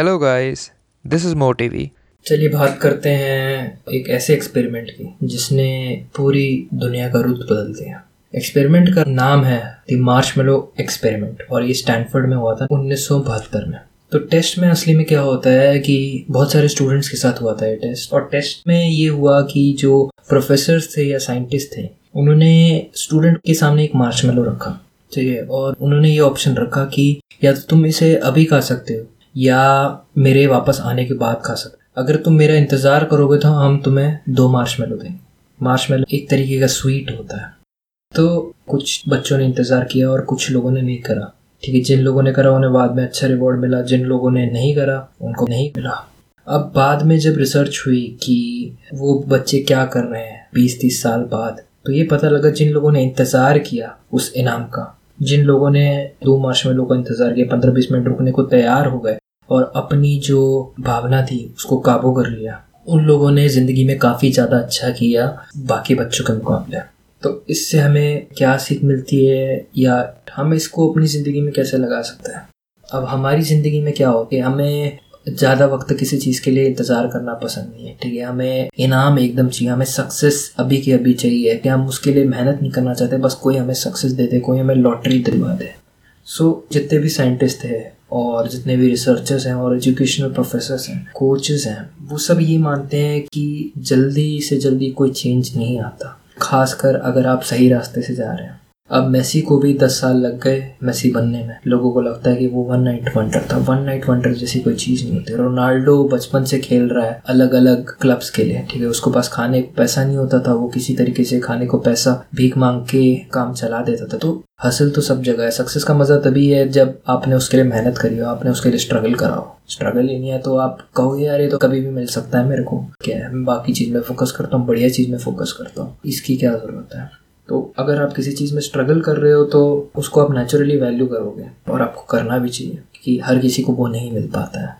Hello guys this is Motivi चलिए बात करते हैं एक ऐसे एक्सपेरिमेंट की, जिसने पूरी दुनिया का रुख बदल दिया। एक्सपेरिमेंट का नाम है द मार्च मेलो एक्सपेरिमेंट और ये स्टैनफोर्ड में हुआ था उन्नीस में। तो टेस्ट में असली में क्या होता है कि बहुत सारे स्टूडेंट्स के साथ हुआ था ये टेस्ट और टेस्ट में ये हुआ कि जो प्रोफेसर थे या साइंटिस्ट थे, उन्होंने स्टूडेंट के सामने एक मार्च मेलो रखा। ठीक है, और उन्होंने ये ऑप्शन रखा कि या तो तुम इसे अभी खा सकते हो या मेरे वापस आने के बाद खा सकते अगर तुम मेरा इंतज़ार करोगे तो हम तुम्हें दो मार्च मेलो देंगे। मार्च मेलो एक तरीके का स्वीट होता है। तो कुछ बच्चों ने इंतज़ार किया और कुछ लोगों ने नहीं करा। ठीक है, जिन लोगों ने करा उन्हें बाद में अच्छा रिवॉर्ड मिला, जिन लोगों ने नहीं करा उनको नहीं मिला। अब बाद में जब रिसर्च हुई कि वो बच्चे क्या कर रहे हैं, बीस तीस साल बाद तो ये पता लगा जिन लोगों ने इंतज़ार किया उस इनाम का जिन लोगों ने दो मार्च में लोगों का इंतज़ार किया, पंद्रह बीस मिनट रुकने को तैयार हो गए और अपनी जो भावना थी, उसको काबू कर लिया। उन लोगों ने ज़िंदगी में काफ़ी ज़्यादा अच्छा किया, बाकी बच्चों के मुकाबले। तो इससे हमें क्या सीख मिलती है या हम इसको अपनी ज़िंदगी में कैसे लगा सकते हैं? अब हमारी ज़िंदगी में क्या हो कि हमें ज़्यादा वक्त किसी चीज़ के लिए इंतज़ार करना पसंद नहीं है ठीक है? हमें इनाम एकदम चाहिए हमें सक्सेस अभी के अभी चाहिए कि हम उसके लिए मेहनत नहीं करना चाहते बस कोई हमें सक्सेस दे दे कोई हमें लॉटरी दिलवा दे। सो so, जितने भी साइंटिस्ट हैं और जितने भी रिसर्चर्स हैं और एजुकेशनल प्रोफेसर्स हैं कोचेस हैं वो सब ये मानते हैं कि जल्दी से जल्दी कोई चेंज नहीं आता। खासकर अगर आप सही रास्ते से जा रहे हैं। अब मेसी को भी दस साल लग गए मेसी बनने में। लोगों को लगता है कि वो वन नाइट वंडर था। वन नाइट वंडर जैसी कोई चीज़ नहीं होती। रोनाल्डो बचपन से खेल रहा है अलग अलग क्लब्स के लिए, ठीक है? उसको पास खाने को पैसा नहीं होता था। वो किसी तरीके से खाने को पैसा, भीख मांग के काम चला देता था। तो हासिल तो सब जगह है। सक्सेस का मज़ा तभी है जब आपने उसके लिए मेहनत करी हो, आपने उसके लिए स्ट्रगल करा हो। स्ट्रगल ही नहीं है तो आप कहोगे यार ये तो कभी भी मिल सकता है मेरे को। क्या है? मैं बाकी चीज़ में फोकस करता हूँ, बढ़िया चीज़ में फोकस करता हूँ। इसकी क्या ज़रूरत है? तो अगर आप किसी चीज़ में स्ट्रगल कर रहे हो तो उसको आप नेचुरली वैल्यू करोगे और आपको करना भी चाहिए कि हर किसी को वो नहीं मिल पाता है।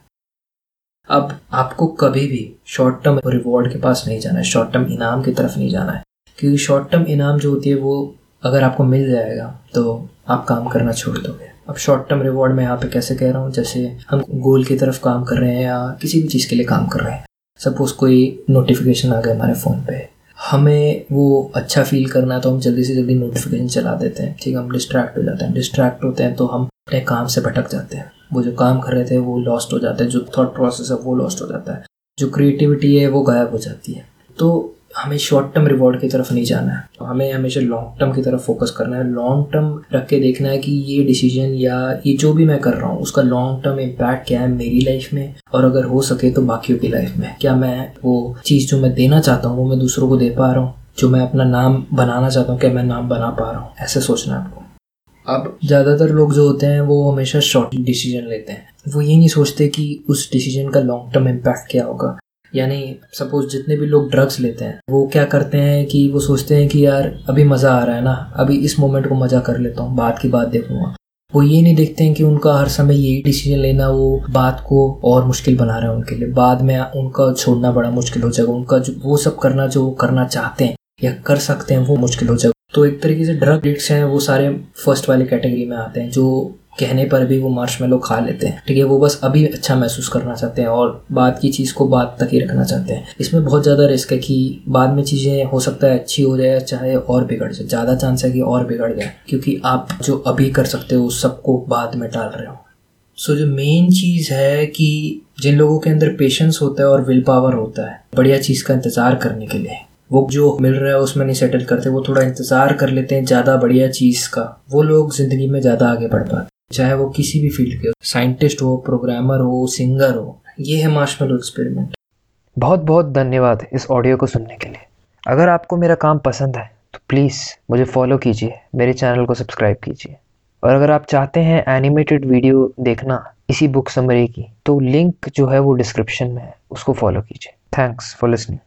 अब आपको कभी भी शॉर्ट टर्म रिवॉर्ड के पास नहीं जाना है शॉर्ट टर्म इनाम की तरफ़ नहीं जाना है। क्योंकि शॉर्ट टर्म इनाम जो होती है, वो अगर आपको मिल जाएगा तो आप काम करना छोड़ दोगे। अब शॉर्ट टर्म रिवॉर्ड में यहाँ पे कैसे कह रहा हूँ, जैसे हम गोल की तरफ़ काम कर रहे हैं या किसी भी चीज़ के लिए काम कर रहे हैं। सपोज़ कोई नोटिफिकेशन आ गया हमारे फ़ोन पे हमें वो अच्छा फील करना है तो हम जल्दी से जल्दी नोटिफिकेशन चला देते हैं, ठीक है? हम डिस्ट्रैक्ट हो जाते हैं। डिस्ट्रैक्ट होते हैं तो हम अपने काम से भटक जाते हैं। वो जो काम कर रहे थे वो लॉस्ट हो जाता है, जो थॉट प्रोसेस है वो लॉस्ट हो जाता है। जो क्रिएटिविटी है वो गायब हो जाती है। तो हमें शॉर्ट टर्म रिवॉर्ड की तरफ़ नहीं जाना है। तो हमें हमेशा लॉन्ग टर्म की तरफ़ फोकस करना है। लॉन्ग टर्म रख के देखना है कि ये डिसीज़न या ये जो भी मैं कर रहा हूँ, उसका लॉन्ग टर्म इम्पैक्ट क्या है मेरी लाइफ में? और अगर हो सके तो बाकियों की लाइफ में। क्या मैं वो चीज़ जो मैं देना चाहता हूँ, वो मैं दूसरों को दे पा रहा हूँ? जो मैं अपना नाम बनाना चाहता हूँ, क्या मैं नाम बना पा रहा हूँ? ऐसे सोचना है आपको। अब ज़्यादातर लोग जो होते हैं, वो हमेशा शॉर्ट डिसीज़न लेते हैं। वो ये नहीं सोचते कि उस डिसीज़न का लॉन्ग टर्म इम्पैक्ट क्या होगा। यानी सपोज़ जितने भी लोग ड्रग्स लेते हैं, वो क्या करते हैं कि वो सोचते हैं कि यार, अभी मज़ा आ रहा है ना, अभी इस मोमेंट को मज़ा कर लेता हूँ बात की बात देखूँगा। वो ये नहीं देखते हैं कि उनका हर समय यही डिसीज़न लेना, वो बात को और मुश्किल बना रहा है उनके लिए। बाद में उनका छोड़ना बड़ा मुश्किल हो जाएगा। उनका जो, वो सब करना जो वो करना चाहते हैं या कर सकते हैं, वो मुश्किल हो जाएगा। तो एक तरीके से ड्रग एडिक्ट्स हैं, वो सारे फ़र्स्ट वाली कैटेगरी में आते हैं, जो कहने पर भी वो मार्च में लोग खा लेते हैं। ठीक है वो बस अभी अच्छा महसूस करना चाहते हैं और बाद की चीज़ को बाद तक ही रखना चाहते हैं। इसमें बहुत ज़्यादा रिस्क है कि बाद में चीज़ें हो सकता है अच्छी हो जाए चाहे और बिगड़ जाए। ज़्यादा चांस है कि और बिगड़ जाए क्योंकि आप जो अभी कर सकते हो उस सबको बाद में टाल रहे हो। सो so, जो मेन चीज़ है कि जिन लोगों के अंदर पेशेंस होता है और विल पावर होता है बढ़िया चीज़ का इंतज़ार करने के लिए वो जो मिल रहा है उसमें नहीं सेटल करते वो थोड़ा इंतज़ार कर लेते हैं ज़्यादा बढ़िया चीज़ का। वो लोग ज़िंदगी में ज़्यादा आगे बढ़ पाते चाहे वो किसी भी फ़ील्ड के हो, साइंटिस्ट हो, प्रोग्रामर हो, सिंगर हो, ये है मार्शमेलो एक्सपेरिमेंट बहुत बहुत धन्यवाद इस ऑडियो को सुनने के लिए। अगर आपको मेरा काम पसंद है तो प्लीज़ मुझे फॉलो कीजिए, मेरे चैनल को सब्सक्राइब कीजिए। और अगर आप चाहते हैं एनिमेटेड वीडियो देखना इसी बुक समरी की तो लिंक जो है वो डिस्क्रिप्शन में है, उसको फॉलो कीजिए। Thanks for listening